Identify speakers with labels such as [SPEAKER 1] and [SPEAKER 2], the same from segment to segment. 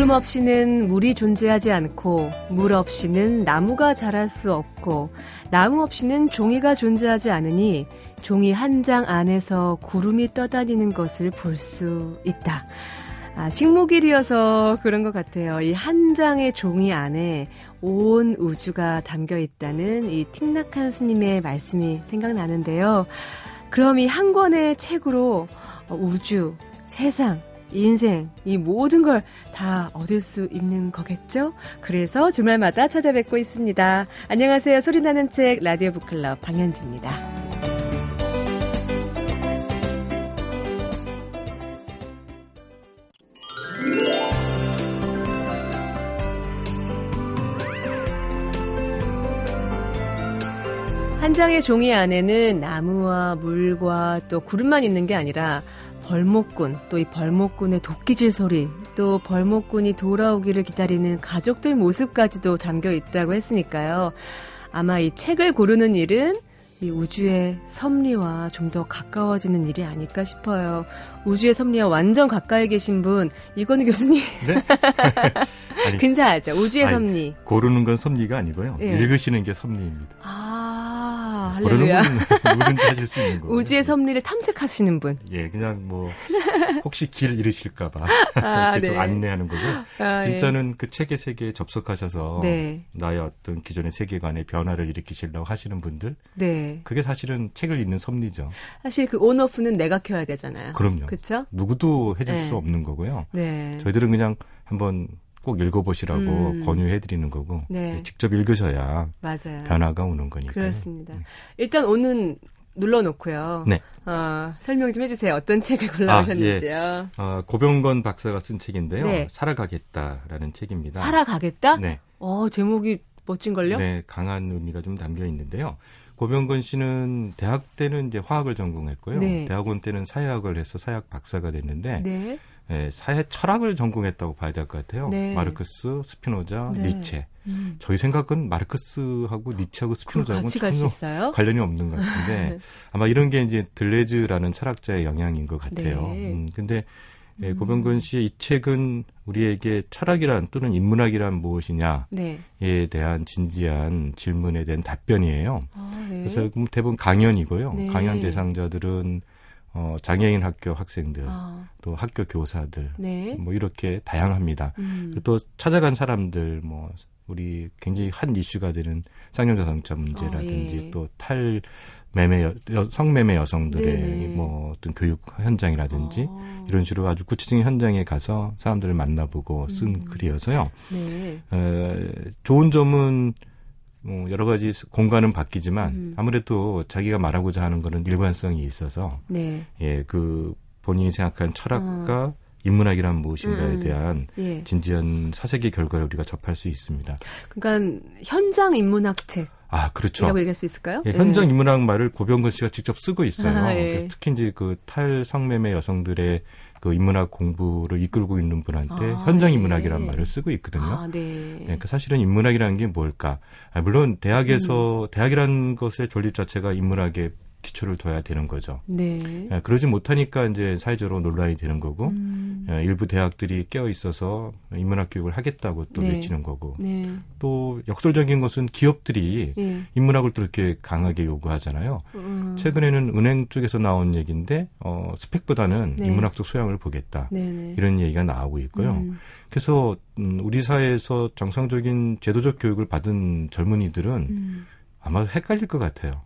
[SPEAKER 1] 구름 없이는 물이 존재하지 않고 물 없이는 나무가 자랄 수 없고 나무 없이는 종이가 존재하지 않으니 종이 한 장 안에서 구름이 떠다니는 것을 볼 수 있다. 아, 식목일이어서 그런 것 같아요. 이 한 장의 종이 안에 온 우주가 담겨 있다는 이 틱낙한 스님의 말씀이 생각나는데요. 그럼 이 한 권의 책으로 우주, 세상, 인생, 이 모든 걸 다 얻을 수 있는 거겠죠? 그래서 주말마다 찾아뵙고 있습니다. 안녕하세요. 소리나는 책 라디오 북클럽 방현주입니다. 한 장의 종이 안에는 나무와 물과 또 구름만 있는 게 아니라 벌목꾼, 또 이 벌목꾼의 도끼질 소리, 또 벌목꾼이 돌아오기를 기다리는 가족들 모습까지도 담겨 있다고 했으니까요. 아마 이 책을 고르는 일은 이 우주의 섭리와 좀 더 가까워지는 일이 아닐까 싶어요. 우주의 섭리와 완전 가까이 계신 분, 이건희 교수님. 네? 아니, 근사하죠. 우주의 아니, 섭리.
[SPEAKER 2] 고르는 건 섭리가 아니고요. 예. 읽으시는 게 섭리입니다.
[SPEAKER 1] 아. 할렐루야.
[SPEAKER 2] 누든지 하실 수 있는 거예요.
[SPEAKER 1] 우주의 섭리를 탐색하시는 분.
[SPEAKER 2] 예, 그냥 뭐 혹시 길 잃으실까봐 아, 네. 안내하는 거고. 아, 진짜는 예. 그 책의 세계에 접속하셔서 네. 나의 어떤 기존의 세계관의 변화를 일으키시려고 하시는 분들. 네. 그게 사실은 책을 읽는 섭리죠.
[SPEAKER 1] 사실 그 온오프는 내가 켜야 되잖아요.
[SPEAKER 2] 그럼요.
[SPEAKER 1] 그렇죠?
[SPEAKER 2] 누구도 해줄 네. 수 없는 거고요. 네. 저희들은 그냥 한번 꼭 읽어보시라고 음. 권유해드리는 거고 네. 직접 읽으셔야 맞아요. 변화가 오는 거니까
[SPEAKER 1] 그렇습니다. 네. 일단 오는 눌러놓고요. 네. 어, 설명 좀 해주세요. 어떤 책을 골라오셨는지요. 아, 예.
[SPEAKER 2] 어, 고병건 박사가 쓴 책인데요. 네. 살아가겠다라는 책입니다.
[SPEAKER 1] 살아가겠다? 네. 어, 제목이 멋진걸요?
[SPEAKER 2] 네, 강한 의미가 좀 담겨 있는데요. 고병건 씨는 대학 때는 이제 화학을 전공했고요. 네. 대학원 때는 사회학을 해서 사회학 박사가 됐는데 네. 예, 사회 철학을 전공했다고 봐야 될 것 같아요. 네. 마르크스, 스피노자, 네. 니체. 음. 저희 생각은 마르크스하고 니체하고 스피노자하고는 전혀 관련이 없는 것 같은데 아마 이런 게 이제 들레즈라는 철학자의 영향인 것 같아요. 네. 음, 근데 예, 음. 고병근 씨의 이 책은 우리에게 철학이란 또는 인문학이란 무엇이냐에 네. 대한 진지한 질문에 대한 답변이에요. 아, 네. 그래서 대부분 강연이고요. 네. 강연 대상자들은 어, 장애인 학교 학생들, 아. 또 학교 교사들, 네. 뭐 이렇게 다양합니다. 음. 또 찾아간 사람들, 뭐 우리 굉장히 한 이슈가 되는 쌍용자동차 문제라든지 아, 예. 또 탈 매매 여, 성매매 여성들의 네네. 뭐 어떤 교육 현장이라든지 아. 이런 식으로 아주 구체적인 현장에 가서 사람들을 만나보고 쓴 음. 글이어서요. 네. 에, 좋은 점은 뭐 여러 가지 공간은 바뀌지만 음. 아무래도 자기가 말하고자 하는 거는 일관성이 있어서 네. 예, 그 본인이 생각한 철학과 어. 인문학이란 무엇인가에 음. 대한 예. 진지한 사색의 결과를 우리가 접할 수 있습니다.
[SPEAKER 1] 그러니까 현장 인문학 책. 아, 그렇죠. 이라고 얘기할 수 있을까요?
[SPEAKER 2] 예, 현장 예. 인문학 말을 고병근 씨가 직접 쓰고 있어요. 아, 예. 특히 이제 그 탈성매매 여성들의 그 인문학 공부를 이끌고 있는 분한테 아, 현장 인문학이라는 네. 말을 쓰고 있거든요. 아, 네. 네. 그러니까 사실은 인문학이라는 게 뭘까? 아, 물론 대학에서 음. 대학이라는 것의 존립 자체가 인문학에 기초를 둬야 되는 거죠. 네. 예, 그러지 못하니까 이제 사회적으로 논란이 되는 거고 음. 예, 일부 대학들이 깨어 있어서 인문학 교육을 하겠다고 또 네. 외치는 거고 네. 또 역설적인 것은 기업들이 네. 인문학을 또 이렇게 강하게 요구하잖아요. 음. 최근에는 은행 쪽에서 나온 얘기인데 어, 스펙보다는 네. 인문학적 소양을 보겠다 네, 네. 이런 얘기가 나오고 있고요. 음. 그래서 음, 우리 사회에서 정상적인 제도적 교육을 받은 젊은이들은 음. 아마 헷갈릴 것 같아요.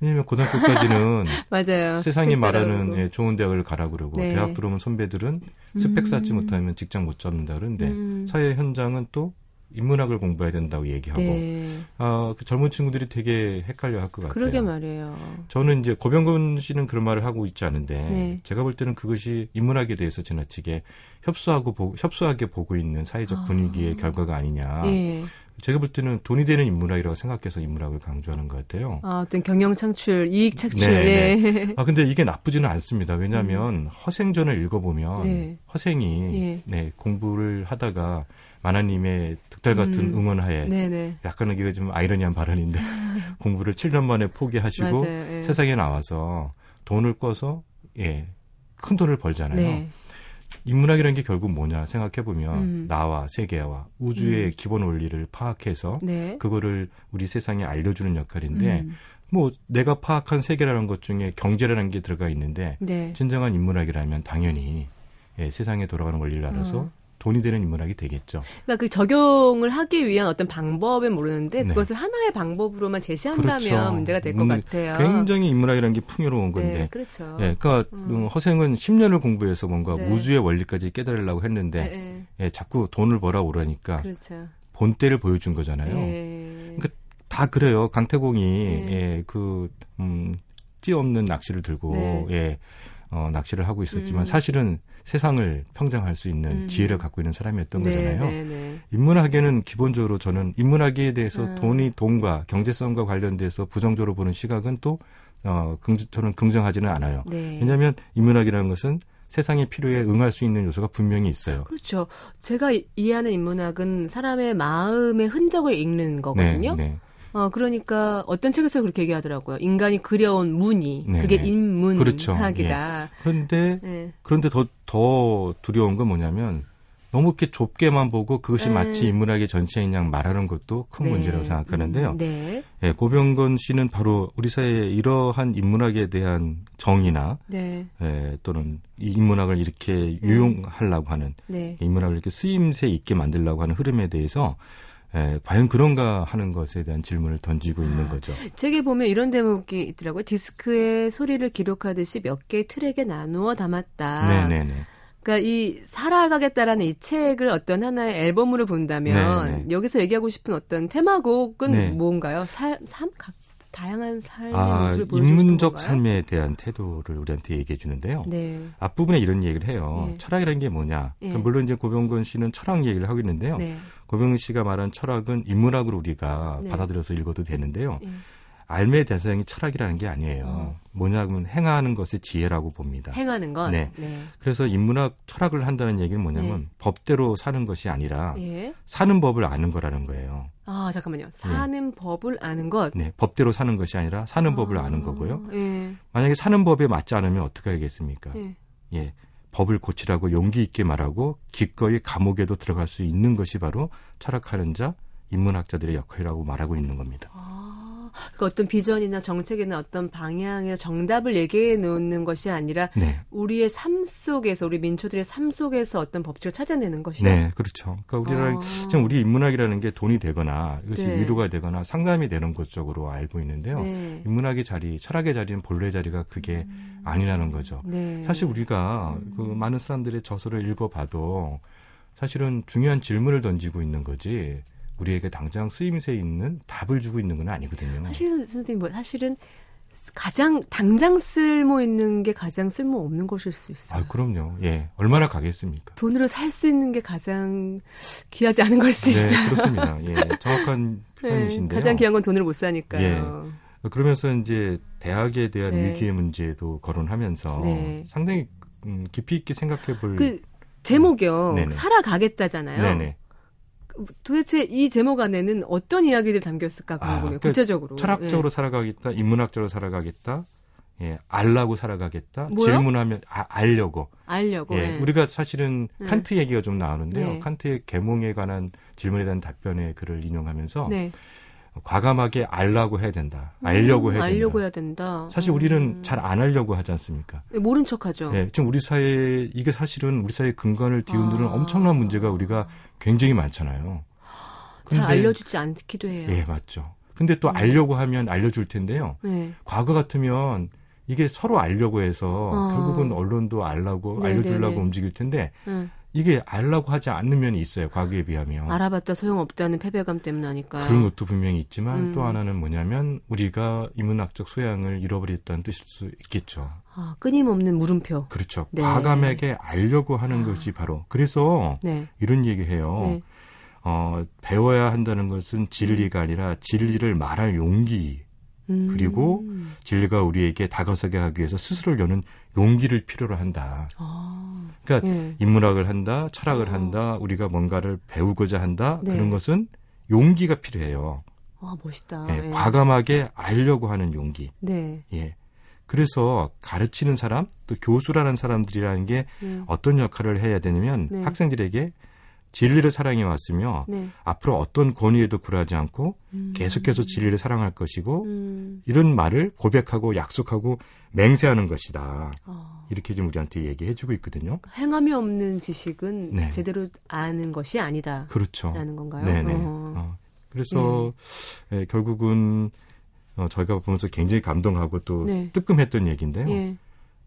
[SPEAKER 2] 왜냐면 고등학교까지는 맞아요. 세상이 말하는 예, 좋은 대학을 가라 그러고 네. 대학 들어오면 선배들은 스펙 음. 쌓지 못하면 직장 못 잡는다 그러는데 음. 사회 현장은 또 인문학을 공부해야 된다고 얘기하고 네. 아, 그 젊은 친구들이 되게 헷갈려 할 것 같아요.
[SPEAKER 1] 그러게 말이에요.
[SPEAKER 2] 저는 이제 고병근 씨는 그런 말을 하고 있지 않은데 네. 제가 볼 때는 그것이 인문학에 대해서 지나치게 협소하고 보, 협소하게 보고 있는 사회적 아. 분위기의 결과가 아니냐. 네. 제가 볼 때는 돈이 되는 인문학이라고 생각해서 인문학을 강조하는 것 같아요.
[SPEAKER 1] 아, 어떤 경영 창출, 이익 창출. 네.
[SPEAKER 2] 네. 아, 근데 이게 나쁘지는 않습니다. 왜냐하면 음. 허생전을 읽어보면 네. 허생이 네. 네, 공부를 하다가 만화님의 득달 같은 음. 응원하에 네네. 약간은 이게 좀 아이러니한 발언인데 공부를 7년 만에 포기하시고 맞아요, 예. 세상에 나와서 돈을 꿔서 예, 큰 돈을 벌잖아요. 네. 인문학이라는 게 결국 뭐냐 생각해 보면 음. 나와 세계와 우주의 음. 기본 원리를 파악해서 네. 그거를 우리 세상에 알려주는 역할인데 음. 뭐 내가 파악한 세계라는 것 중에 경제라는 게 들어가 있는데 네. 진정한 인문학이라면 당연히 예, 세상에 돌아가는 원리를 알아서 어. 돈이 되는 인문학이 되겠죠.
[SPEAKER 1] 그러니까 그 적용을 하기 위한 어떤 방법은 모르는데 네. 그것을 하나의 방법으로만 제시한다면 그렇죠. 문제가 될것 음, 같아요.
[SPEAKER 2] 굉장히 인문학이라는 게 풍요로운 건데. 네,
[SPEAKER 1] 그렇죠.
[SPEAKER 2] 예, 그러니까 음. 허생은 10년을 공부해서 뭔가 네. 우주의 원리까지 깨달으려고 했는데 네, 네. 예, 자꾸 돈을 벌어 오라니까 그렇죠. 본때를 보여준 거잖아요. 네. 그러니까 다 그래요. 강태공이 네. 예, 그 음, 찌 없는 낚시를 들고 예. 어, 낚시를 하고 있었지만 음. 사실은 세상을 평정할 수 있는 음. 지혜를 갖고 있는 사람이었던 네, 거잖아요. 네, 네. 인문학에는 기본적으로 저는 인문학에 대해서 음. 돈이 돈과 경제성과 관련돼서 부정적으로 보는 시각은 또 어, 긍, 저는 긍정하지는 않아요. 네. 왜냐하면 인문학이라는 것은 세상의 필요에 응할 수 있는 요소가 분명히 있어요.
[SPEAKER 1] 그렇죠. 제가 이해하는 인문학은 사람의 마음의 흔적을 읽는 거거든요. 네, 네. 어, 그러니까 어떤 책에서 그렇게 얘기하더라고요. 인간이 그려온 무늬. 네. 그게 인문학이다. 그렇죠. 예.
[SPEAKER 2] 그런데, 네. 그런데 더, 더 두려운 건 뭐냐면 너무 이렇게 좁게만 보고 그것이 네. 마치 인문학의 전체인 양 말하는 것도 큰 네. 문제라고 생각하는데요. 음, 네. 예, 고병건 씨는 바로 우리 사회에 이러한 인문학에 대한 정의나 네. 예, 또는 이 인문학을 이렇게 네. 유용하려고 하는 네. 인문학을 이렇게 쓰임새 있게 만들려고 하는 흐름에 대해서 예, 과연 그런가 하는 것에 대한 질문을 던지고 있는 아, 거죠.
[SPEAKER 1] 책에 보면 이런 대목이 있더라고요. 디스크의 소리를 기록하듯이 몇 개의 트랙에 나누어 담았다. 네네네. 그러니까 이 살아가겠다라는 이 책을 어떤 하나의 앨범으로 본다면 네네. 여기서 얘기하고 싶은 어떤 테마곡은 네. 뭔가요? 살, 삶, 각, 다양한 삶의 아, 모습을 보여주는
[SPEAKER 2] 인문적 삶에 대한 태도를 우리한테 얘기해 주는데요. 네. 앞부분에 이런 얘기를 해요. 네. 철학이라는 게 뭐냐? 네. 물론 이제 고병건 씨는 철학 얘기를 하고 있는데요. 네. 고병근 씨가 말한 철학은 인문학으로 우리가 네. 받아들여서 읽어도 되는데요. 네. 알매 대상이 철학이라는 게 아니에요. 어. 뭐냐면 행하는 것의 지혜라고 봅니다.
[SPEAKER 1] 행하는 것.
[SPEAKER 2] 네. 네. 그래서 인문학 철학을 한다는 얘기는 뭐냐면 네. 법대로 사는 것이 아니라 예. 사는 법을 아는 거라는 거예요.
[SPEAKER 1] 아 잠깐만요. 사는 네. 법을 아는 것.
[SPEAKER 2] 네. 법대로 사는 것이 아니라 사는 아. 법을 아는 거고요. 예. 만약에 사는 법에 맞지 않으면 어떻게 하겠습니까? 예. 예. 법을 고치라고 용기 있게 말하고 기꺼이 감옥에도 들어갈 수 있는 것이 바로 철학하는 자, 인문학자들의 역할이라고 말하고 있는 겁니다.
[SPEAKER 1] 아, 그 어떤 비전이나 정책이나 어떤 방향이나 정답을 얘기해 놓는 것이 아니라 네. 우리의 삶 속에서 우리 민초들의 삶 속에서 어떤 법칙을 찾아내는 것이요.
[SPEAKER 2] 네, 그렇죠. 그러니까 우리는 아. 지금 우리 인문학이라는 게 돈이 되거나 이것이 네. 위로가 되거나 상담이 되는 것 쪽으로 알고 있는데요. 네. 인문학의 자리, 철학의 자리는 본래 자리가 그게 음. 아니라는 거죠. 네. 사실 우리가 그 많은 사람들의 저서를 읽어봐도 사실은 중요한 질문을 던지고 있는 거지. 우리에게 당장 쓰임새 있는 답을 주고 있는 건 아니거든요.
[SPEAKER 1] 사실은 선생님 뭐 사실은 가장 당장 쓸모 있는 게 가장 쓸모 없는 것일 수 있어요.
[SPEAKER 2] 아, 그럼요. 예. 얼마나 가겠습니까?
[SPEAKER 1] 돈으로 살 수 있는 게 가장 귀하지 않은 걸수 네, 있어요.
[SPEAKER 2] 그렇습니다. 예. 정확한 네, 표현이신데요.
[SPEAKER 1] 네, 가장 귀한 건 돈을 못 사니까요.
[SPEAKER 2] 예. 그러면서 이제 대학에 대한 네. 위기의 문제도 거론하면서 네. 상당히 음, 깊이 있게 생각해 볼. 그
[SPEAKER 1] 제목이요. 음, 살아가겠다잖아요. 네네. 도대체 이 제목 안에는 어떤 이야기들 담겼을까 궁금해요. 아, 그러니까 구체적으로.
[SPEAKER 2] 철학적으로 예. 살아가겠다, 인문학적으로 살아가겠다, 예, 알라고 살아가겠다. 뭐요? 질문하면 아, 알려고.
[SPEAKER 1] 알려고.
[SPEAKER 2] 예, 네. 우리가 사실은 네. 칸트 얘기가 좀 나오는데요. 네. 칸트의 계몽에 관한 질문에 대한 답변의 글을 인용하면서 네. 과감하게 알라고 해야 된다. 알려고 해야 된다.
[SPEAKER 1] 알려고 해야 된다.
[SPEAKER 2] 사실 우리는 음. 잘안 알려고 하지 않습니까?
[SPEAKER 1] 네, 모른 척하죠.
[SPEAKER 2] 예, 지금 우리 사회 이게 사실은 우리 사회 근간을 뒤흔드는 아. 엄청난 문제가 우리가 굉장히 많잖아요.
[SPEAKER 1] 잘 알려주지 않기도 해요.
[SPEAKER 2] 예, 맞죠. 근데 또 네. 알려고 하면 알려줄 텐데요. 네. 과거 같으면 이게 서로 알려고 해서 어. 결국은 언론도 알라고 네, 알려주려고 네, 네. 움직일 텐데 네. 이게 알라고 하지 않는 면이 있어요. 과거에 비하면.
[SPEAKER 1] 알아봤자 소용없다는 패배감 때문 아닐까요?
[SPEAKER 2] 그런 것도 분명히 있지만 음. 또 하나는 뭐냐면 우리가 인문학적 소양을 잃어버렸다는 뜻일 수 있겠죠.
[SPEAKER 1] 아, 끊임없는 물음표.
[SPEAKER 2] 그렇죠. 네. 과감하게 알려고 하는 아. 것이 바로. 그래서 네. 이런 얘기해요. 네. 어, 배워야 한다는 것은 진리가 아니라 진리를 말할 용기. 음. 그리고 진리가 우리에게 다가서게 하기 위해서 스스로를 여는 용기를 필요로 한다. 아. 그러니까 네. 인문학을 한다, 철학을 아. 한다, 우리가 뭔가를 배우고자 한다. 네. 그런 것은 용기가 필요해요.
[SPEAKER 1] 아, 멋있다.
[SPEAKER 2] 예, 예. 과감하게 알려고 하는 용기. 네. 예. 그래서 가르치는 사람 또 교수라는 사람들이라는 게 네. 어떤 역할을 해야 되냐면 네. 학생들에게 진리를 사랑해 왔으며 네. 앞으로 어떤 권위에도 굴하지 않고 음. 계속해서 진리를 사랑할 것이고 음. 이런 말을 고백하고 약속하고 맹세하는 것이다. 어. 이렇게 좀 우리한테 얘기해주고 있거든요.
[SPEAKER 1] 행함이 없는 지식은 네. 제대로 아는 것이 아니다.
[SPEAKER 2] 그렇죠.
[SPEAKER 1] 라는 건가요?
[SPEAKER 2] 네네. 어. 어. 그래서 예. 예, 결국은 어, 저희가 보면서 굉장히 감동하고 또 네. 뜨끔했던 얘기인데요. 예.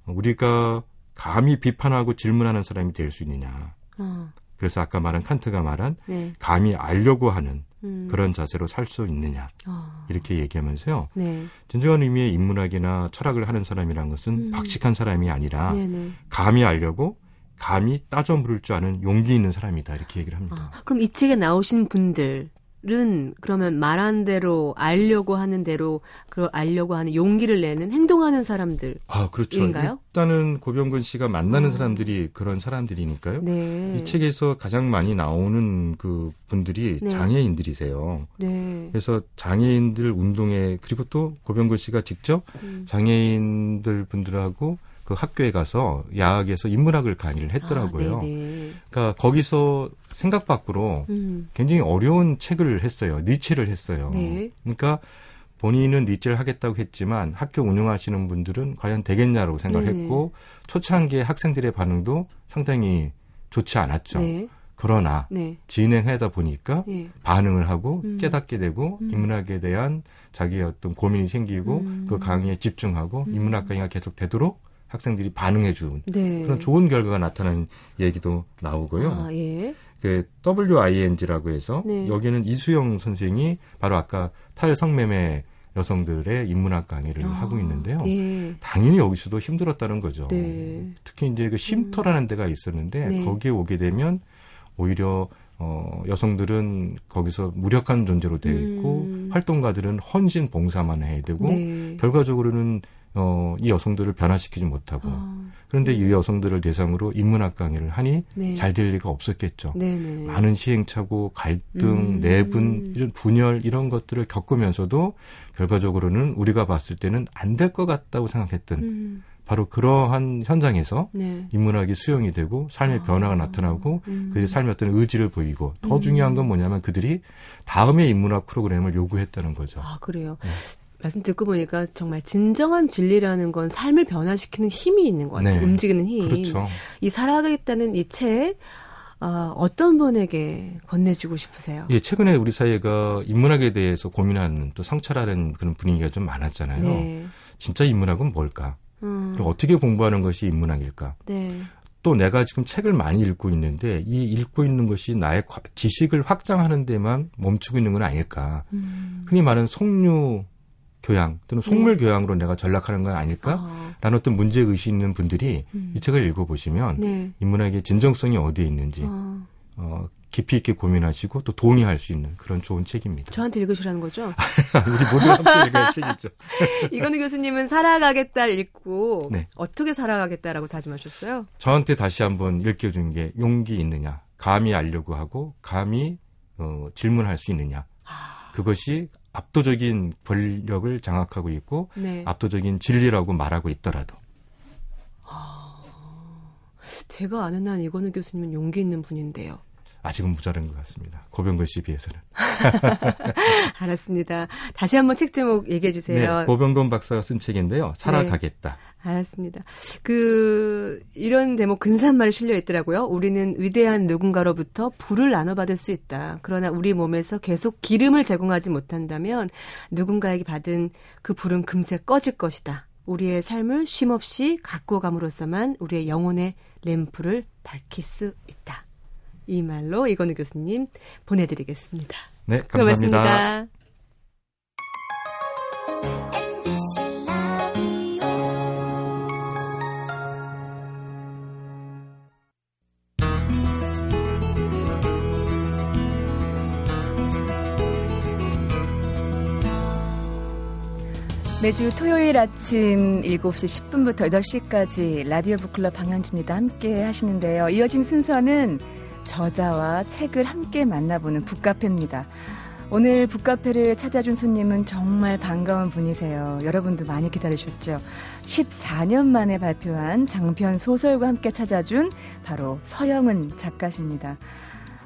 [SPEAKER 2] 우리가 감히 비판하고 질문하는 사람이 될 수 있느냐. 어. 그래서 아까 말한 칸트가 말한 네. 감히 알려고 하는 음. 그런 자세로 살 수 있느냐 어. 이렇게 얘기하면서요. 네. 진정한 의미의 인문학이나 철학을 하는 사람이란 것은 음. 박식한 사람이 아니라 네네. 감히 알려고 감히 따져 물을 줄 아는 용기 있는 사람이다 이렇게 얘기를 합니다.
[SPEAKER 1] 아, 그럼 이 책에 나오신 분들 은 그러면 말한 대로 알려고 하는 대로 그 알려고 하는 용기를 내는 행동하는 사람들 아 그렇죠. 인가요?
[SPEAKER 2] 일단은 고병근 씨가 만나는 아. 사람들이 그런 사람들이니까요. 네. 이 책에서 가장 많이 나오는 그 분들이 네. 장애인들이세요. 네. 그래서 장애인들 운동에 그리고 또 고병근 씨가 직접 음. 장애인들 분들하고 그 학교에 가서 야학에서 인문학을 강의를 했더라고요. 아, 그러니까 거기서 생각 밖으로 음. 굉장히 어려운 책을 했어요. 니체를 했어요. 네. 그러니까 본인은 니체를 하겠다고 했지만 학교 운영하시는 분들은 과연 되겠냐라고 생각했고 네. 초창기에 학생들의 반응도 상당히 좋지 않았죠. 네. 그러나 네. 진행하다 보니까 예. 반응을 하고 음. 깨닫게 되고 음. 인문학에 대한 자기의 어떤 고민이 생기고 음. 그 강의에 집중하고 음. 인문학 강의가 계속 되도록 학생들이 반응해 준 네. 그런 좋은 결과가 나타나는 얘기도 나오고요. 아, 예. 그 WING라고 해서 네. 여기는 이수영 선생이 바로 아까 탈성매매 여성들의 인문학 강의를 아, 하고 있는데요. 예. 당연히 여기서도 힘들었다는 거죠. 네. 특히 이제 그 쉼터라는 데가 있었는데 네. 거기에 오게 되면 오히려 어, 여성들은 거기서 무력한 존재로 되어 있고 음. 활동가들은 헌신 봉사만 해야 되고 네. 결과적으로는 어, 이 여성들을 변화시키지 못하고 아, 그런데 네. 이 여성들을 대상으로 인문학 강의를 하니 네. 잘될 리가 없었겠죠. 네네. 네. 많은 시행착오, 갈등, 음. 내분 이런 분열 이런 것들을 겪으면서도 결과적으로는 우리가 봤을 때는 안 될 것 같다고 생각했던 음. 바로 그러한 현장에서 네. 인문학이 수용이 되고 삶의 아. 변화가 나타나고 음. 그들의 삶의 어떤 의지를 보이고 더 음. 중요한 건 뭐냐면 그들이 다음의 인문학 프로그램을 요구했다는 거죠.
[SPEAKER 1] 아 그래요. 네. 말씀 듣고 보니까 정말 진정한 진리라는 건 삶을 변화시키는 힘이 있는 것 같아요. 네. 움직이는 힘. 그렇죠. 이 살아가겠다는 이 책, 어, 어떤 분에게 건네주고 싶으세요?
[SPEAKER 2] 예, 최근에 우리 사회가 인문학에 대해서 고민하는 또 성찰하는 그런 분위기가 좀 많았잖아요. 네. 진짜 인문학은 뭘까? 음. 그리고 어떻게 공부하는 것이 인문학일까? 네. 또 내가 지금 책을 많이 읽고 있는데 이 읽고 있는 것이 나의 지식을 확장하는 데만 멈추고 있는 건 아닐까? 음. 흔히 말하는 석류 교양 또는 속물 네. 교양으로 내가 전락하는 건 아닐까라는 아. 어떤 문제 의식 있는 분들이 음. 이 책을 읽어보시면 네. 인문학의 진정성이 어디에 있는지 아. 어, 깊이 있게 고민하시고 또 동의할 수 있는 그런 좋은 책입니다.
[SPEAKER 1] 저한테 읽으시라는 거죠?
[SPEAKER 2] 우리 모두 함께 읽어야 책이죠.
[SPEAKER 1] 이건우 교수님은 살아가겠다 읽고 네. 어떻게 살아가겠다라고 다짐하셨어요?
[SPEAKER 2] 저한테 다시 한번 읽혀준 게 용기 있느냐, 감히 알려고 하고 감히 어, 질문할 수 있느냐. 아. 그것이 압도적인 권력을 장악하고 있고 네. 압도적인 진리라고 말하고 있더라도 아,
[SPEAKER 1] 제가 아는 한 이건우 교수님은 용기 있는 분인데요.
[SPEAKER 2] 아직은 모자란 것 같습니다. 고병근 씨에 비해서는.
[SPEAKER 1] 알았습니다. 다시 한번 책 제목 얘기해 주세요.
[SPEAKER 2] 네, 고병근 박사가 쓴 책인데요. 살아가겠다.
[SPEAKER 1] 네, 알았습니다. 그 이런 대목 근사한 말이 실려 있더라고요. 우리는 위대한 누군가로부터 불을 나눠받을 수 있다. 그러나 우리 몸에서 계속 기름을 제공하지 못한다면 누군가에게 받은 그 불은 금세 꺼질 것이다. 우리의 삶을 쉼없이 갖고 감으로써만 우리의 영혼의 램프를 밝힐 수 있다. 이 말로 이건우 교수님 보내드리겠습니다.
[SPEAKER 2] 네, 감사합니다. 고맙습니다.
[SPEAKER 3] 매주 토요일 아침 7시 10분부터 8시까지 라디오 북클럽 방향입니다 함께 하시는데요. 이어진 순서는 저자와 책을 함께 만나보는 북카페입니다. 오늘 북카페를 찾아준 손님은 정말 반가운 분이세요. 여러분도 많이 기다리셨죠? 14년 만에 발표한 장편 소설과 함께 찾아준 바로 서영은 작가십니다.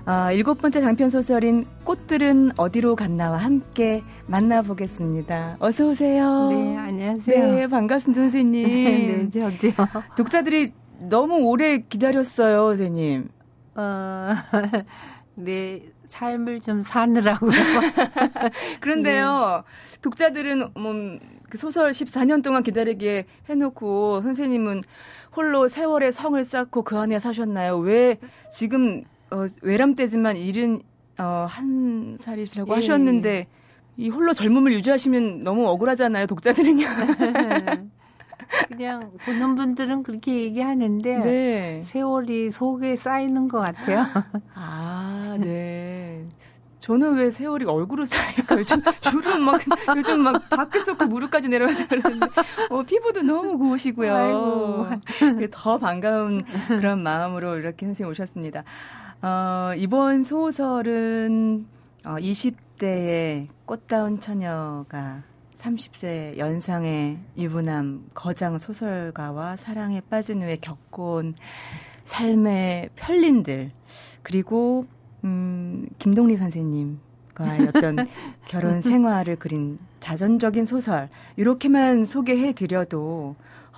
[SPEAKER 3] 아, 일곱 번째 장편 소설인 꽃들은 어디로 갔나와 함께 만나보겠습니다. 어서 오세요.
[SPEAKER 4] 네, 안녕하세요.
[SPEAKER 3] 네, 반갑습니다, 선생님.
[SPEAKER 4] 네, 저도요.
[SPEAKER 3] 독자들이 너무 오래 기다렸어요, 선생님.
[SPEAKER 4] 어, 네, 삶을 좀 사느라고요.
[SPEAKER 3] 그런데요, 네. 독자들은 뭐, 그 소설 14년 동안 기다리게 해놓고 선생님은 홀로 세월의 성을 쌓고 그 안에 사셨나요? 왜 지금 어, 외람 때지만 일은 어, 한 살이시라고 예. 하셨는데 이 홀로 젊음을 유지하시면 너무 억울하잖아요, 독자들은요.
[SPEAKER 4] 그냥 보는 분들은 그렇게 얘기하는데 네. 세월이 속에 쌓이는 것 같아요.
[SPEAKER 3] 아, 네. 저는 왜 세월이 얼굴로 쌓일까요? 요즘 주름 막 요즘 막 밖에서 그 무릎까지 내려가서 그러는데 어, 피부도 너무 고우시고요. 더 반가운 그런 마음으로 이렇게 선생님 오셨습니다. 어, 이번 소설은 어, 20대의 꽃다운 처녀가 30세 연상의 유부남 거장 소설가와 사랑에 빠진 후에 겪어온 삶의 편린들 그리고 음, 김동리 선생님과의 어떤 결혼 생활을 그린 자전적인 소설 이렇게만 소개해 드려도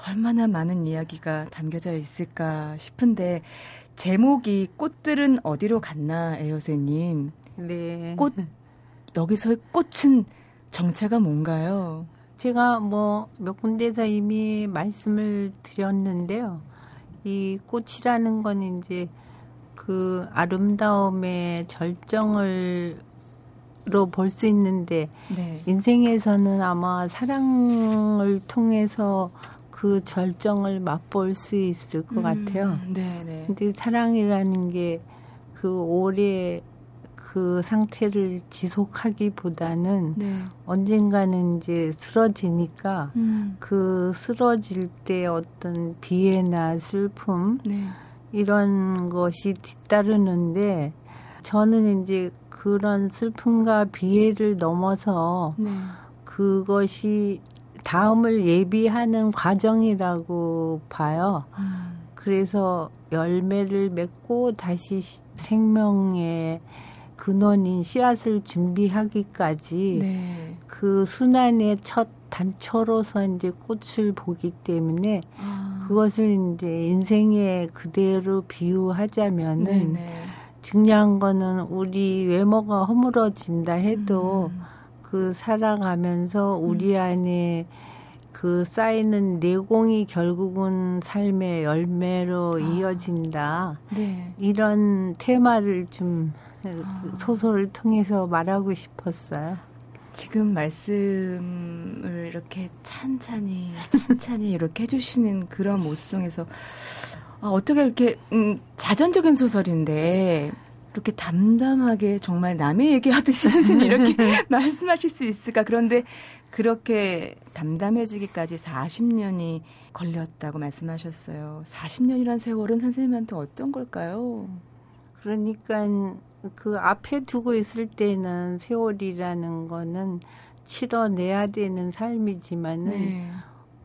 [SPEAKER 3] 얼마나 많은 이야기가 담겨져 있을까 싶은데 제목이 꽃들은 어디로 갔나 에요세님.
[SPEAKER 4] 네.
[SPEAKER 3] 꽃 여기서의 꽃은 정체가 뭔가요?
[SPEAKER 4] 제가 뭐 몇 군데서 이미 말씀을 드렸는데요. 이 꽃이라는 건 이제 그 아름다움의 절정을 로 볼 수 있는데 네. 인생에서는 아마 사랑을 통해서 그 절정을 맛볼 수 있을 것 음, 같아요. 네, 네. 근데 사랑이라는 게 그 오래 그 상태를 지속하기보다는 네. 언젠가는 이제 쓰러지니까 음. 그 쓰러질 때 어떤 비애나 슬픔 네. 이런 것이 뒤따르는데 저는 이제 그런 슬픔과 비애를 넘어서 네. 그것이 다음을 예비하는 과정이라고 봐요. 음. 그래서 열매를 맺고 다시 생명의 근원인 씨앗을 준비하기까지 네. 그 순환의 첫 단초로서 이제 꽃을 보기 때문에 아. 그것을 이제 인생에 그대로 비유하자면은 네네. 네. 중요한 거는 우리 외모가 허물어진다 해도 음. 그 살아가면서 우리 음. 안에 그 쌓이는 내공이 결국은 삶의 열매로 아. 이어진다. 네. 이런 테마를 좀 아. 소설을 통해서 말하고 싶었어요.
[SPEAKER 3] 지금 말씀을 이렇게 찬찬히 찬찬히 이렇게 해주시는 그런 모습에서 아, 어떻게 이렇게 음, 자전적인 소설인데 이렇게 담담하게 정말 남의 얘기하듯이 선생님 이렇게 말씀하실 수 있을까? 그런데 그렇게 담담해지기까지 40년이 걸렸다고 말씀하셨어요. 40년이란 세월은 선생님한테 어떤 걸까요?
[SPEAKER 4] 그러니까 그 앞에 두고 있을 때는 세월이라는 거는 치러내야 되는 삶이지만은 네.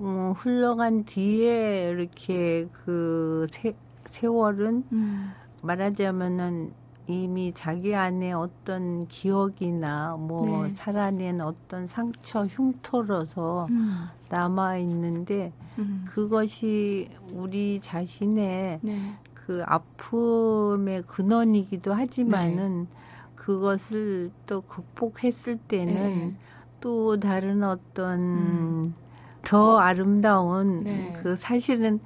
[SPEAKER 4] 음, 흘러간 뒤에 이렇게 그 세, 세월은 음. 말하자면은 이미 자기 안에 어떤 기억이나 뭐 네. 살아낸 어떤 상처 흉터로서 음. 남아 있는데 음. 그것이 우리 자신의 네. 그 아픔의 근원이기도 하지만은 네. 그것을 또 극복했을 때는 네. 또 다른 어떤 음. 더 아름다운 네. 그 사실은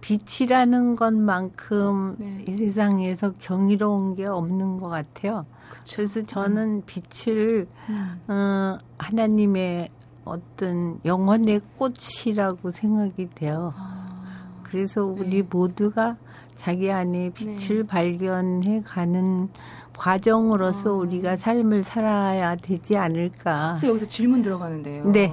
[SPEAKER 4] 빛이라는 것만큼 네. 이 세상에서 경이로운 게 없는 것 같아요. 그쵸. 그래서 저는 빛을 음. 어, 하나님의 어떤 영혼의 꽃이라고 생각이 돼요. 아. 그래서 우리 네. 모두가 자기 안에 빛을 네. 발견해 가는 과정으로서 아. 우리가 삶을 살아야 되지 않을까.
[SPEAKER 3] 그래서 여기서 질문 들어가는데요. 네.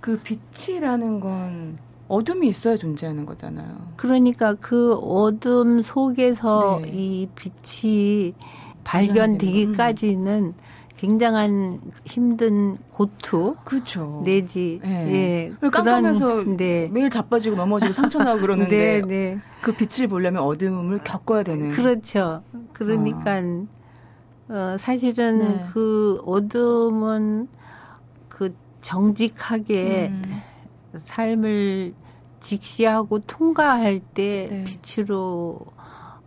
[SPEAKER 3] 그 빛이라는 건 어둠이 있어야 존재하는 거잖아요.
[SPEAKER 4] 그러니까 그 어둠 속에서 네. 이 빛이 발견되기까지는 음. 굉장한 힘든 고투
[SPEAKER 3] 그렇죠.
[SPEAKER 4] 내지 네.
[SPEAKER 3] 예 깜깜해서 네. 매일 자빠지고 넘어지고 상처나고 그러는데 네, 네. 그 빛을 보려면 어둠을 겪어야 되는
[SPEAKER 4] 그렇죠. 그러니까 아. 어, 사실은 네. 그 어둠은 그 정직하게 음. 삶을 직시하고 통과할 때 네. 빛으로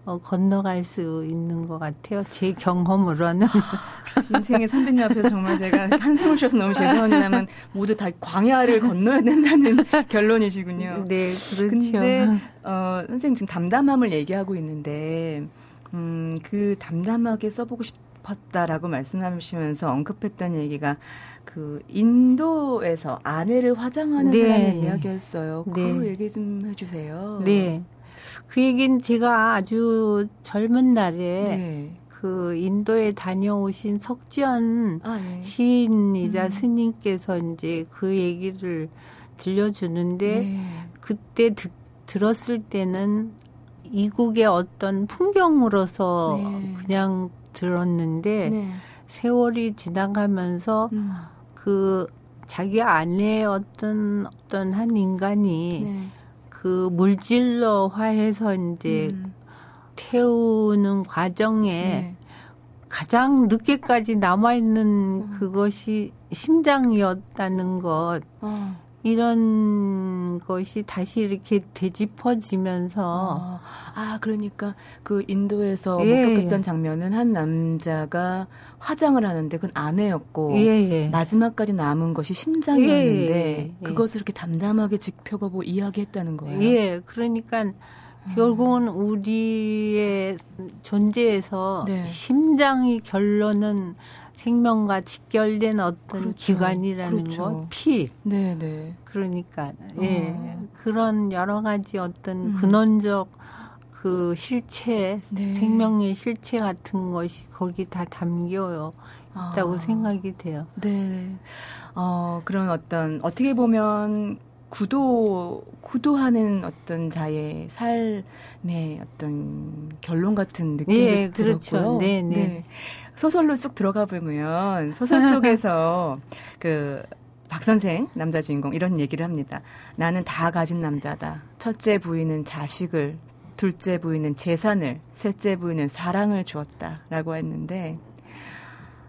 [SPEAKER 4] 어, 건너갈 수 있는 것 같아요. 제 경험으로는.
[SPEAKER 3] 인생의 선배님 앞에서 정말 제가 한숨을 쉬어서 너무 죄송합니다만 모두 다 광야를 건너야 된다는 결론이시군요.
[SPEAKER 4] 네, 그렇죠.
[SPEAKER 3] 근데 어, 선생님 지금 담담함을 얘기하고 있는데 음, 그 담담하게 써보고 싶었다라고 말씀하시면서 언급했던 얘기가 그 인도에서 아내를 화장하는 네, 사람의 네. 이야기였어요. 그 네. 얘기 좀 해주세요.
[SPEAKER 4] 네. 그 얘기는 제가 아주 젊은 날에 네. 그 인도에 다녀오신 석지연 아, 네. 시인이자 음. 스님께서 이제 그 얘기를 들려주는데 네. 그때 듣, 들었을 때는 이국의 어떤 풍경으로서 네. 그냥 들었는데 네. 세월이 지나가면서 음. 그 자기 안에 어떤 어떤 한 인간이 네. 그 물질로 화해서 이제 음. 태우는 과정에 네. 가장 늦게까지 남아있는 어. 그것이 심장이었다는 것. 어. 이런 것이 다시 이렇게 되짚어지면서 어.
[SPEAKER 3] 아 그러니까 그 인도에서 예. 목격했던 장면은 한 남자가 화장을 하는데 그건 아내였고 예. 예. 마지막까지 남은 것이 심장이었는데 예. 예. 그것을 이렇게 담담하게 지펴보고 이야기했다는 거예요.
[SPEAKER 4] 예, 그러니까 음. 결국은 우리의 존재에서 네. 심장이 결론은 생명과 직결된 어떤 그렇죠. 기관이라는 그렇죠. 것, 피. 네네. 네. 그러니까 예 어. 그런 여러 가지 어떤 음. 근원적 그 실체, 네. 생명의 실체 같은 것이 거기 다 담겨요. 있다고 아. 생각이 돼요.
[SPEAKER 3] 네. 어, 그런 어떤, 어떻게 보면 구도, 구도하는 어떤 자의 삶의 어떤 결론 같은 느낌이 예, 그렇죠. 네, 네. 네. 소설로 쭉 들어가 보면 소설 속에서 그 박 선생 남자 주인공 이런 얘기를 합니다. 나는 다 가진 남자다. 첫째 부인은 자식을, 둘째 부인은 재산을, 셋째 부인은 사랑을 주었다라고 했는데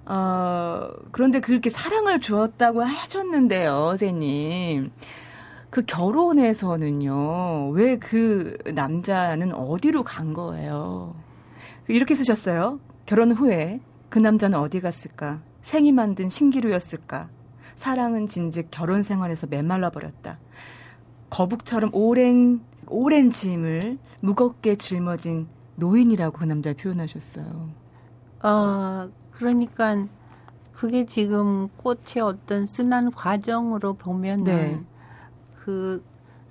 [SPEAKER 3] 어 그런데 그렇게 사랑을 주었다고 하셨는데요, 선생님. 그 결혼에서는요, 왜 그 남자는 어디로 간 거예요? 이렇게 쓰셨어요. 결혼 후에 그 남자는 어디 갔을까? 생이 만든 신기루였을까? 사랑은 진즉 결혼 생활에서 메말라 버렸다. 거북처럼 오랜 오랜 짐을 무겁게 짊어진 노인이라고 그 남자를 표현하셨어요.
[SPEAKER 4] 어, 그러니까 그게 지금 꽃의 어떤 순환 과정으로 보면은 네. 그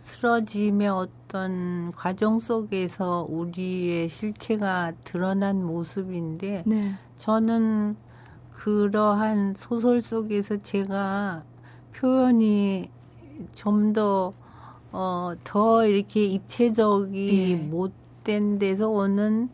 [SPEAKER 4] 쓰러짐의 어떤 과정 속에서 우리의 실체가 드러난 모습인데 네. 저는 그러한 소설 속에서 제가 표현이 좀 더, 어, 더 이렇게 입체적이 네. 못된 데서 오는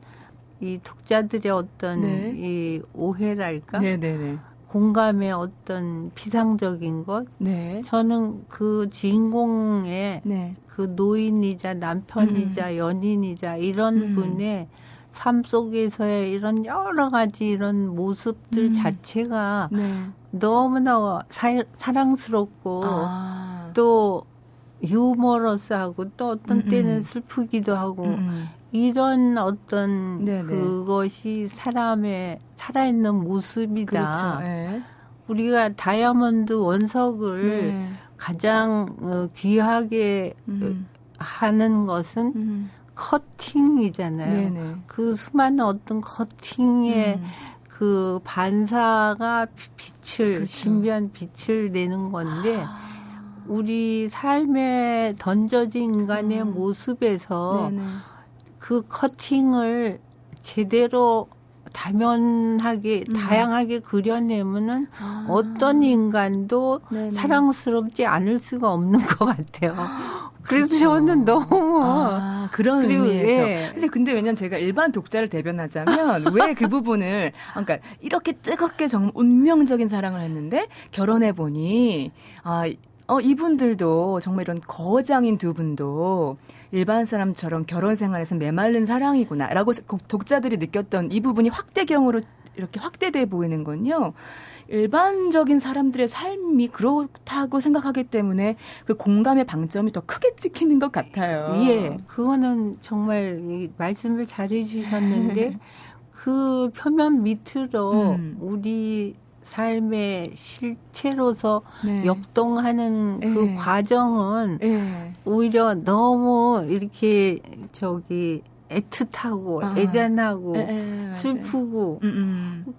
[SPEAKER 4] 이 독자들의 어떤 네. 이 오해랄까? 네네네. 네, 네. 공감의 어떤 비상적인 것. 네. 저는 그 주인공의 네. 그 노인이자 남편이자 음. 연인이자 이런 음. 분의 삶 속에서의 이런 여러 가지 이런 모습들 음. 자체가 네. 너무나 사, 사랑스럽고 아. 또 유머러스하고 또 어떤 음, 음. 때는 슬프기도 하고 음, 이런 어떤 네네. 그것이 사람의 살아있는 모습이다. 그렇죠. 네. 우리가 다이아몬드 원석을 네. 가장 어, 귀하게 음. 하는 것은 음. 커팅이잖아요. 네네. 그 수많은 어떤 커팅의 음. 그 반사가 빛을 그렇죠. 신비한 빛을 내는 건데 아. 우리 삶에 던져진 인간의 음. 모습에서 네네. 그 커팅을 제대로 다면하게 음. 다양하게 그려내면은 아. 어떤 인간도 네네. 사랑스럽지 않을 수가 없는 것 같아요. 그래서 그렇죠. 저는 너무
[SPEAKER 3] 아, 그런 그리고, 의미에서. 예. 근데 근데 왜냐면 제가 일반 독자를 대변하자면 왜 그 부분을 그러니까 이렇게 뜨겁게 정말 운명적인 사랑을 했는데 결혼해 보니 아 어, 이분들도 정말 이런 거장인 두 분도 일반 사람처럼 결혼 생활에서 메말른 사랑이구나라고 독자들이 느꼈던 이 부분이 확대경으로 이렇게 확대돼 보이는 건요. 일반적인 사람들의 삶이 그렇다고 생각하기 때문에 그 공감의 방점이 더 크게 찍히는 것 같아요.
[SPEAKER 4] 예, 그거는 정말 말씀을 잘 해 주셨는데 그 표면 밑으로 음. 우리 삶의 실체로서 네. 역동하는 그 네. 과정은 네. 오히려 너무 이렇게 저기 애틋하고 아. 애잔하고 네, 네, 슬프고 음, 음.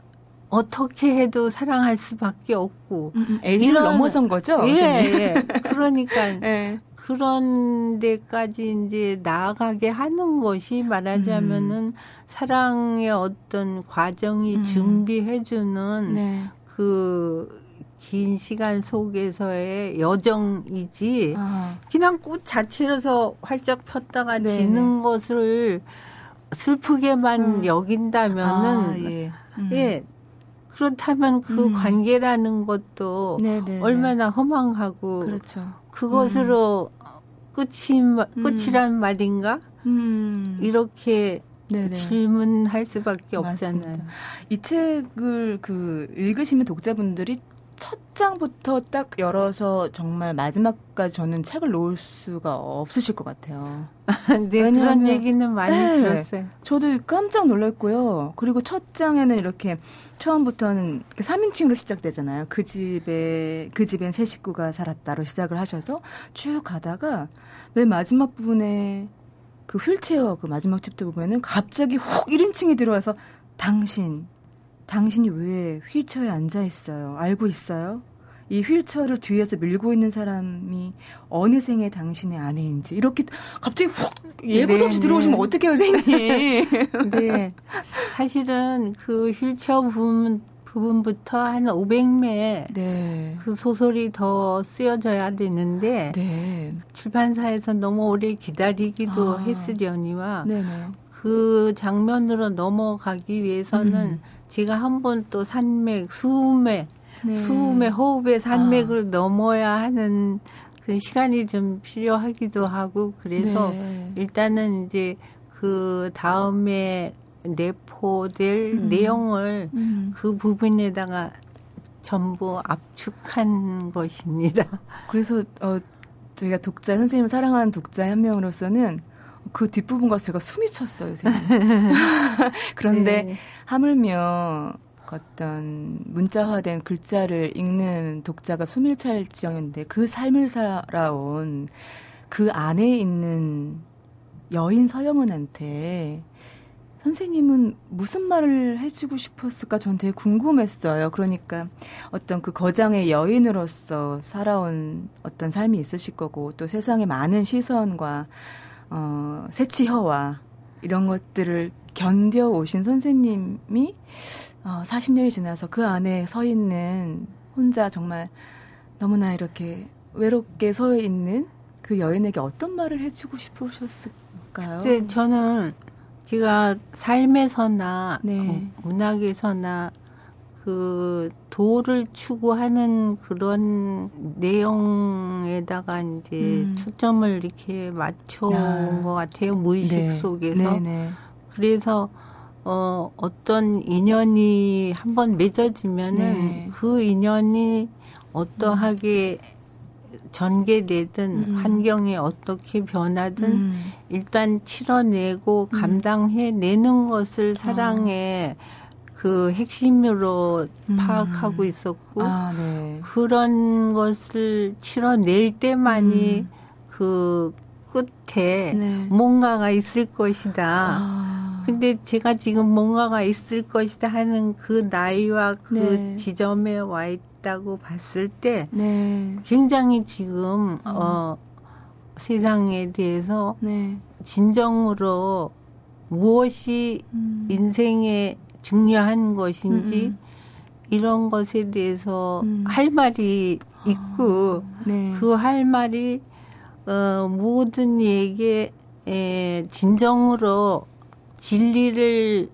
[SPEAKER 4] 어떻게 해도 사랑할 수밖에 없고
[SPEAKER 3] 음, 음. 애를 넘어선 거죠?
[SPEAKER 4] 예, 예. 그러니까 네. 그런 데까지 이제 나아가게 하는 것이 말하자면은 음. 사랑의 어떤 과정이 음. 준비해주는 네. 그긴 시간 속에서의 여정이지 아. 그냥 꽃 자체로서 활짝 폈다가 네네. 지는 것을 슬프게만 음. 여긴다면은 아, 예. 음. 예. 그렇다면 그 음. 관계라는 것도 네네네. 얼마나 허망하고 그렇죠. 그것으로 음. 끝이 끝이란 말인가? 음. 이렇게 네네. 질문할 수밖에 없잖아요. 맞습니다.
[SPEAKER 3] 이 책을 그 읽으시면 독자분들이 첫 장부터 딱 열어서 정말 마지막까지 저는 책을 놓을 수가 없으실 것 같아요.
[SPEAKER 4] 네, 그런 얘기는 많이 네, 들었어요.
[SPEAKER 3] 저도 깜짝 놀랐고요. 그리고 첫 장에는 이렇게 처음부터는 3인칭으로 시작되잖아요. 그 집에, 그 집엔 세 식구가 살았다로 시작을 하셔서 쭉 가다가 맨 마지막 부분에 그 휠체어 그 마지막 챕터 보면은 갑자기 훅 1인칭이 들어와서 당신 당신이 왜 휠체어에 앉아 있어요? 알고 있어요? 이 휠체어를 뒤에서 밀고 있는 사람이 어느 생의 당신의 아내인지 이렇게 갑자기 훅 예고도 네, 없이 네. 들어오시면 어떡해요, 선생님? 네.
[SPEAKER 4] 사실은 그 휠체어 부분 부분부터 한 500매 네. 그 소설이 더 쓰여져야 되는데 네. 출판사에서 너무 오래 기다리기도 아. 했으려니와 네네. 그 장면으로 넘어가기 위해서는 음. 제가 한 번 또 산맥 수맥 네. 수음의 호흡의 산맥을 아. 넘어야 하는 그 시간이 좀 필요하기도 하고 그래서 네. 일단은 이제 그 다음에 내포될 음. 내용을 음. 그 부분에다가 전부 압축한 것입니다.
[SPEAKER 3] 그래서 어 저희가 독자 선생님 사랑하는 독자 한 명으로서는 그 뒷부분과 제가 숨이 찼어요, 선생님. 그런데 네. 하물며 어떤 문자화된 글자를 읽는 독자가 숨을 찰 지경인데 그 삶을 살아온 그 안에 있는 여인 서영은한테 선생님은 무슨 말을 해주고 싶었을까 전 되게 궁금했어요. 그러니까 어떤 그 거장의 여인으로서 살아온 어떤 삶이 있으실 거고 또 세상의 많은 시선과 어, 새치혀와 이런 것들을 견뎌 오신 선생님이 어, 40년이 지나서 그 안에 서 있는 혼자 정말 너무나 이렇게 외롭게 서 있는 그 여인에게 어떤 말을 해주고 싶으셨을까요?
[SPEAKER 4] 글쎄, 저는 제가 삶에서나 네. 어, 문학에서나 그 도를 추구하는 그런 내용에다가 이제 음. 초점을 이렇게 맞춰온 아. 것 같아요 무의식 네. 속에서 네네. 네. 그래서 어 어떤 인연이 한번 맺어지면은 네. 그 인연이 어떠하게 음. 전개되든 음. 환경이 어떻게 변하든 음. 일단 치러내고 음. 감당해내는 것을 사랑의 어. 그 핵심으로 음. 파악하고 있었고 아, 네. 그런 것을 치러낼 때만이 음. 그 끝에 네. 뭔가가 있을 것이다. 아. 근데 제가 지금 뭔가가 있을 것이다 하는 그 나이와 그 네. 지점에 와 있. 있다고 봤을 때 네. 굉장히 지금 어. 어, 세상에 대해서 네. 진정으로 무엇이 음. 인생에 중요한 것인지 음. 음. 이런 것에 대해서 음. 할 말이 있고 아, 네. 그할 말이 어, 모든 얘기에 에, 진정으로 진리를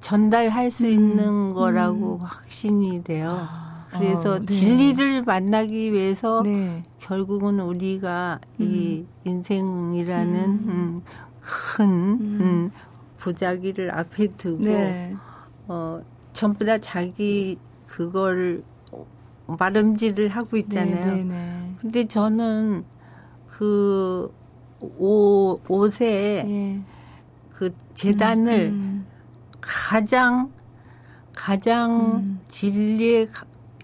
[SPEAKER 4] 전달할 수 음, 있는 거라고 음. 확신이 돼요. 아, 그래서 어, 네. 진리를 만나기 위해서 네. 결국은 우리가 음. 이 인생이라는 음. 음큰 음. 부자기를 앞에 두고 네. 어, 전부 다 자기 그걸 마름질을 하고 있잖아요. 네, 네, 네. 근데 저는 그 옷, 옷에 예. 그 재단을 음, 음. 가장 가장 음. 진리의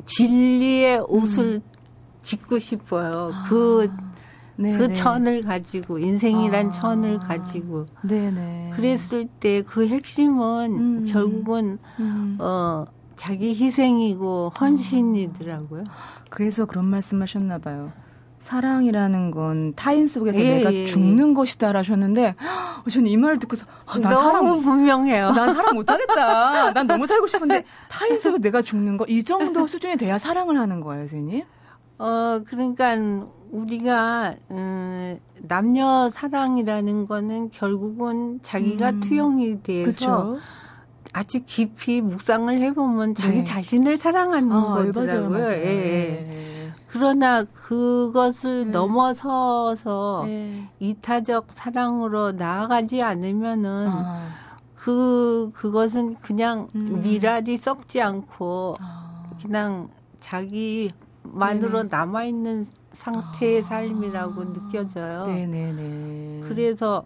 [SPEAKER 4] 진리의 옷을 음. 짓고 싶어요. 아. 그, 네네. 그 천을 가지고, 인생이란 아. 천을 가지고. 네네. 그랬을 때 그 핵심은 음. 결국은, 음. 어, 자기 희생이고 헌신이더라고요.
[SPEAKER 3] 그래서 그런 말씀 하셨나 봐요. 사랑이라는 건 타인 속에서 예, 내가 예, 죽는 예. 것이다 하셨는데 저는 이 말을 듣고서 아, 난 사랑
[SPEAKER 4] 분명해요.
[SPEAKER 3] 난 사랑 못하겠다. 난 너무 살고 싶은데 타인 속에 내가 죽는 거 이 정도 수준이 돼야 사랑을 하는 거예요, 선생님?
[SPEAKER 4] 어 그러니까 우리가 음, 남녀 사랑이라는 거는 결국은 자기가 음, 투영이 돼서 그쵸? 아주 깊이 묵상을 해보면 자기 네. 자신을 사랑하는 아, 거더라고요. 맞아요, 맞아요. 예. 예. 그러나 그것을 네. 넘어서서 네. 이타적 사랑으로 나아가지 않으면은 아. 그 그것은 그냥 음. 미랄이 썩지 않고 아. 그냥 자기 만으로 남아 있는 상태의 아. 삶이라고 느껴져요. 네네네. 그래서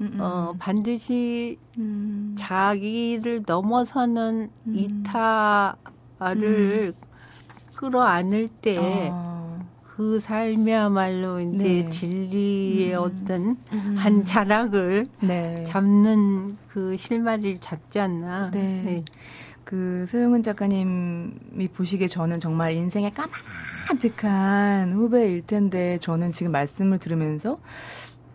[SPEAKER 4] 음음. 어 반드시 음. 자기를 넘어서는 음. 이타를 음. 끌어안을 때그 아. 삶이야말로 이제 네. 진리의 음. 어떤 음. 한 자락을 네. 잡는 그 실마리를 잡지 않나. 네. 네.
[SPEAKER 3] 그 소영은 작가님이 보시기에 저는 정말 인생의 까마득한 후배일 텐데 저는 지금 말씀을 들으면서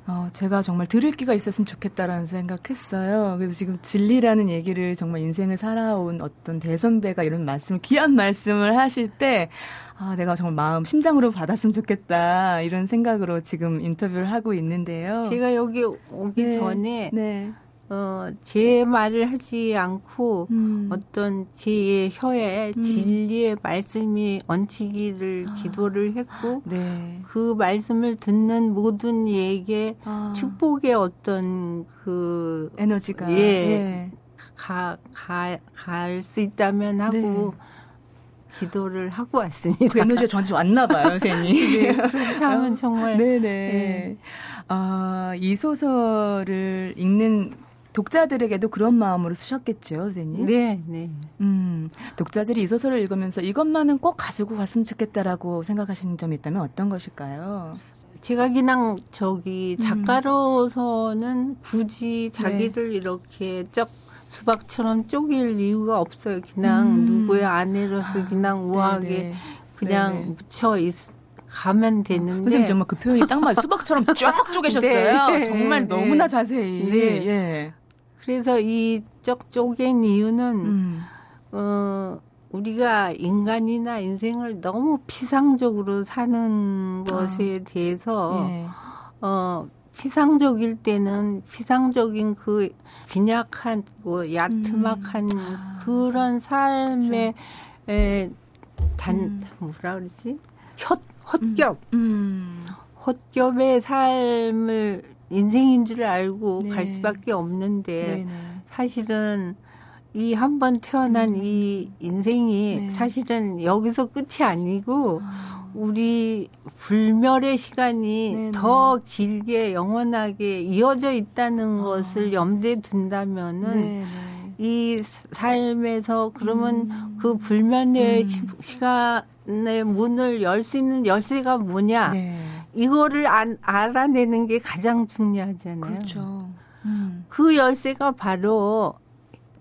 [SPEAKER 3] 어, 제가 정말 들을 기가 있었으면 좋겠다라는 생각했어요. 그래서 지금 진리라는 얘기를 정말 인생을 살아온 어떤 대선배가 이런 말씀을, 귀한 말씀을 하실 때, 아, 내가 정말 마음, 심장으로 받았으면 좋겠다. 이런 생각으로 지금 인터뷰를 하고 있는데요.
[SPEAKER 4] 제가 여기 오기 네, 전에, 네. 어, 제 말을 하지 않고 음. 어떤 제 혀에 음. 진리의 말씀이 얹히기를 아. 기도를 했고 네. 그 말씀을 듣는 모든 이에게 아. 축복의 어떤 그
[SPEAKER 3] 에너지가
[SPEAKER 4] 예, 예. 가갈 수 있다면 하고 네. 기도를 하고 왔습니다.
[SPEAKER 3] 그 에너지가 저한테 왔나 봐요, 선생님.
[SPEAKER 4] 네, 그렇게 하면 정말.
[SPEAKER 3] 네네. 네. 어, 이 소설을 읽는 독자들에게도 그런 마음으로 쓰셨겠죠, 선생님?
[SPEAKER 4] 네, 네.
[SPEAKER 3] 음, 독자들이 이 소설을 읽으면서 이것만은 꼭 가지고 갔으면 좋겠다라고 생각하시는 점이 있다면 어떤 것일까요?
[SPEAKER 4] 제가 그냥 저기 음. 작가로서는 굳이 자기를 네. 이렇게 쩍 수박처럼 쪼갤 이유가 없어요. 그냥 음. 누구의 아내로서 그냥 아, 우아하게 네네. 그냥 네네. 묻혀 있, 가면 되는데.
[SPEAKER 3] 선생님 정말 그 표현이 딱 맞아요. 수박처럼 쫙 쪼개셨어요. 네. 정말 너무나 자세히. 네. 예.
[SPEAKER 4] 그래서 이쪽 쪼갠 이유는 음. 어 우리가 인간이나 인생을 너무 피상적으로 사는 것에 아. 대해서 예. 어 피상적일 때는 피상적인 그 빈약한 그 야트막한 음. 아. 그런 삶의 에, 단 음. 뭐라 그러지 헛 헛겹 음. 음. 헛겹의 삶을 인생인 줄 알고 네. 갈 수밖에 없는데 네네. 사실은 이 한 번 태어난 음. 이 인생이 네. 사실은 여기서 끝이 아니고 아. 우리 불멸의 시간이 네네. 더 길게 영원하게 이어져 있다는 아. 것을 염두에 둔다면은 네네. 이 삶에서 그러면 음. 그 불면의 음. 시간의 문을 열 수 있는 열쇠가 뭐냐? 네. 이거를 안, 알아내는 게 가장 중요하잖아요.
[SPEAKER 3] 그렇죠.
[SPEAKER 4] 음. 그 열쇠가 바로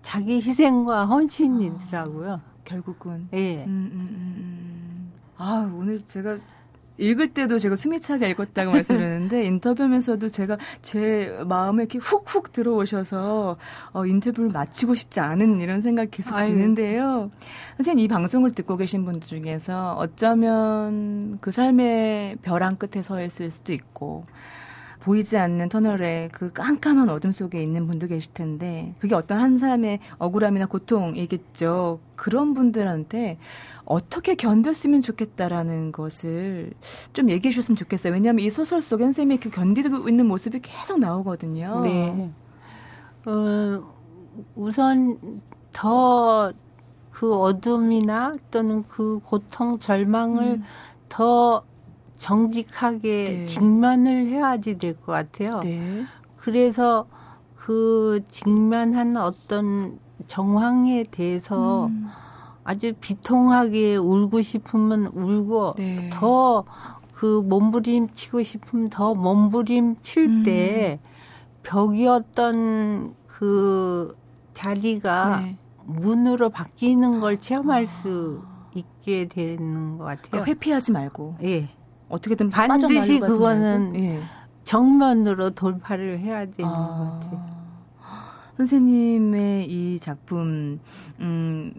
[SPEAKER 4] 자기 희생과 헌신이더라고요. 아,
[SPEAKER 3] 결국은.
[SPEAKER 4] 예.
[SPEAKER 3] 음, 음, 음, 음. 아, 오늘 제가 읽을 때도 제가 숨이 차게 읽었다고 말씀드렸는데 인터뷰하면서도 제가 제 마음에 이렇게 훅훅 들어오셔서 어, 인터뷰를 마치고 싶지 않은 이런 생각이 계속 아유. 드는데요. 선생님 이 방송을 듣고 계신 분들 중에서 어쩌면 그 삶의 벼랑 끝에 서 있을 수도 있고 보이지 않는 터널에 그 깜깜한 어둠 속에 있는 분도 계실 텐데 그게 어떤 한 사람의 억울함이나 고통이겠죠. 그런 분들한테 어떻게 견뎠으면 좋겠다라는 것을 좀 얘기해 주셨으면 좋겠어요. 왜냐하면 이 소설 속에 선생님이 그 견디고 있는 모습이 계속 나오거든요.
[SPEAKER 4] 네. 어, 우선 더 그 어둠이나 또는 그 고통, 절망을 음. 더 정직하게 네. 직면을 해야지 될 것 같아요. 네. 그래서 그 직면한 어떤 정황에 대해서 음. 아주 비통하게 울고 싶으면 울고 네. 더그 몸부림치고 싶으면 더 몸부림칠 음. 벽이었던 그 자리가 네. 문으로 바뀌는 걸 체험할 아. 수 있게 되는 것 같아요.
[SPEAKER 3] 그러니까 회피하지 말고.
[SPEAKER 4] 예.
[SPEAKER 3] 어떻게든
[SPEAKER 4] 반드시 그거는 예. 정면으로 돌파를 해야 되는 아. 것 같아요.
[SPEAKER 3] 선생님의 이 작품, 음,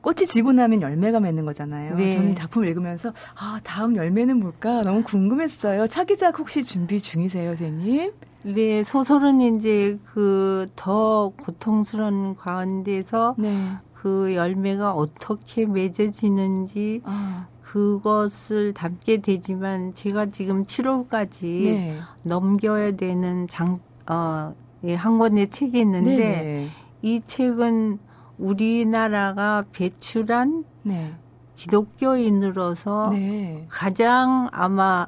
[SPEAKER 3] 꽃이 지고 나면 열매가 맺는 거잖아요. 네. 저는 작품 읽으면서 아 다음 열매는 뭘까 너무 궁금했어요. 차기작 혹시 준비 중이세요, 선생님?
[SPEAKER 4] 네, 소설은 이제 그 더 고통스러운 가운데서 네. 그 열매가 어떻게 맺어지는지 아. 그것을 담게 되지만 제가 지금 7월까지 네. 넘겨야 되는 장, 어, 예, 한 권의 책이 있는데 네. 이 책은 우리나라가 배출한 네. 기독교인으로서 네. 가장 아마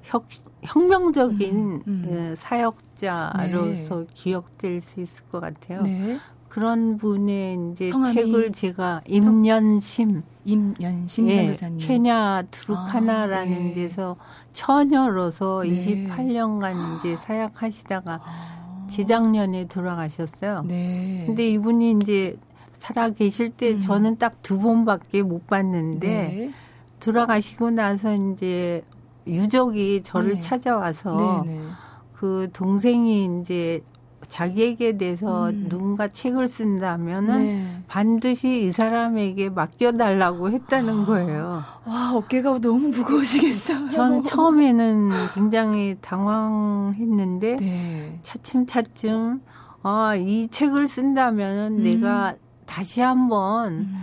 [SPEAKER 4] 혁, 혁명적인 음, 음. 예, 사역자로서 네. 기억될 수 있을 것 같아요. 네. 그런 분의 이제 책을 제가 임년심
[SPEAKER 3] 임연심 예, 선교사님
[SPEAKER 4] 케냐 두루카나라는 아, 네. 데서 처녀로서 네. 28년간 이제 사역하시다가 아. 재작년에 돌아가셨어요. 네. 근데 이분이 이제 살아 계실 때 음. 저는 딱 두 번밖에 못 봤는데 네. 돌아가시고 나서 이제 유족이 저를 네. 찾아와서 네, 네. 그 동생이 이제 자기에게 대해서 음. 누군가 책을 쓴다면은 네. 반드시 이 사람에게 맡겨달라고 했다는 아. 거예요.
[SPEAKER 3] 와 어깨가 너무 무거우시겠어요.
[SPEAKER 4] 전 처음에는 굉장히 당황했는데 네. 차츰차츰 아이 책을 쓴다면은 음. 내가 다시 한번 음.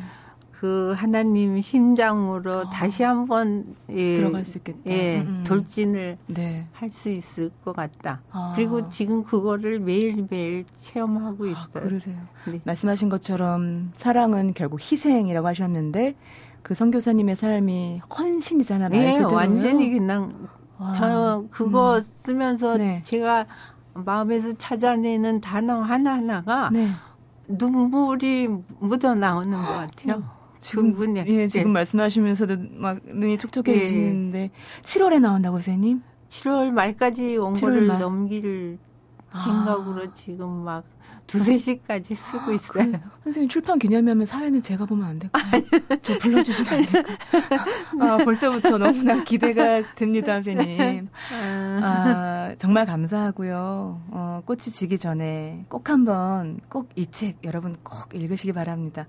[SPEAKER 4] 그 하나님 심장으로 어. 다시 한번
[SPEAKER 3] 예, 들어갈 수 있겠다.
[SPEAKER 4] 예, 음. 돌진을 네. 할수 있을 것 같다. 아. 그리고 지금 그거를 매일매일 체험하고 아, 있어요.
[SPEAKER 3] 아, 그러세요. 네. 말씀하신 것처럼 사랑은 결국 희생이라고 하셨는데 그 선교사님의 삶이 헌신이잖아요.
[SPEAKER 4] 네, 완전히 그냥 와. 저 그거 음. 쓰면서 네. 제가 마음에서 찾아내는 단어 하나하나가 네. 눈물이 묻어 나오는 것 같아요. 어.
[SPEAKER 3] 지금 분이 예, 지금 네. 말씀하시면서도 막 눈이 촉촉해지시는데 네. 7월에 나온다고 선생님?
[SPEAKER 4] 7월 말까지 원고를 넘길 아. 생각으로 지금 막 두세 시까지 쓰고 있어요. 그,
[SPEAKER 3] 선생님 출판 기념회하면 사회는 제가 보면 안 될까요? 저 불러주시면 안 될까요? 아, 벌써부터 너무나 기대가 됩니다, 선생님. 아, 정말 감사하고요. 어, 꽃이 지기 전에 꼭 한번 꼭 이 책 여러분 꼭 읽으시기 바랍니다.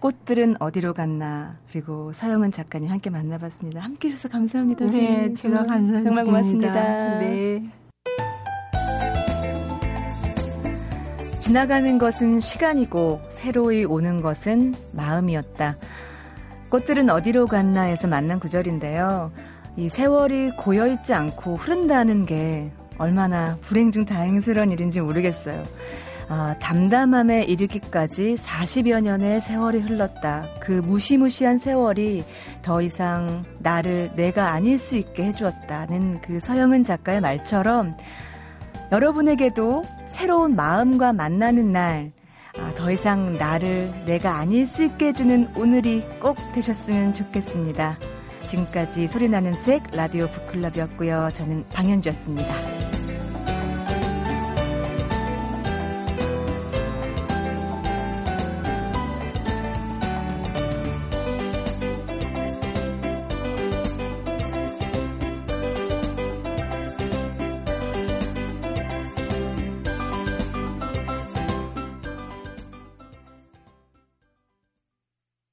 [SPEAKER 3] 꽃들은 어디로 갔나 그리고 서영은 작가님 함께 만나봤습니다. 함께 해주셔서 감사합니다. 선생님.
[SPEAKER 4] 네, 제가 감사합니다.
[SPEAKER 3] 정말 고맙습니다. 네. 지나가는 것은 시간이고 새로이 오는 것은 마음이었다. 꽃들은 어디로 갔나 해서 만난 구절인데요. 이 세월이 고여 있지 않고 흐른다는 게 얼마나 불행 중 다행스러운 일인지 모르겠어요. 아, 담담함에 이르기까지 40여 년의 세월이 흘렀다. 그 무시무시한 세월이 더 이상 나를 내가 아닐 수 있게 해주었다는 그 서영은 작가의 말처럼 여러분에게도 새로운 마음과 만나는 날, 아, 더 이상 나를 내가 아닐 수 있게 해주는 오늘이 꼭 되셨으면 좋겠습니다. 지금까지 소리나는 책 라디오 북클럽이었고요. 저는 방현주였습니다.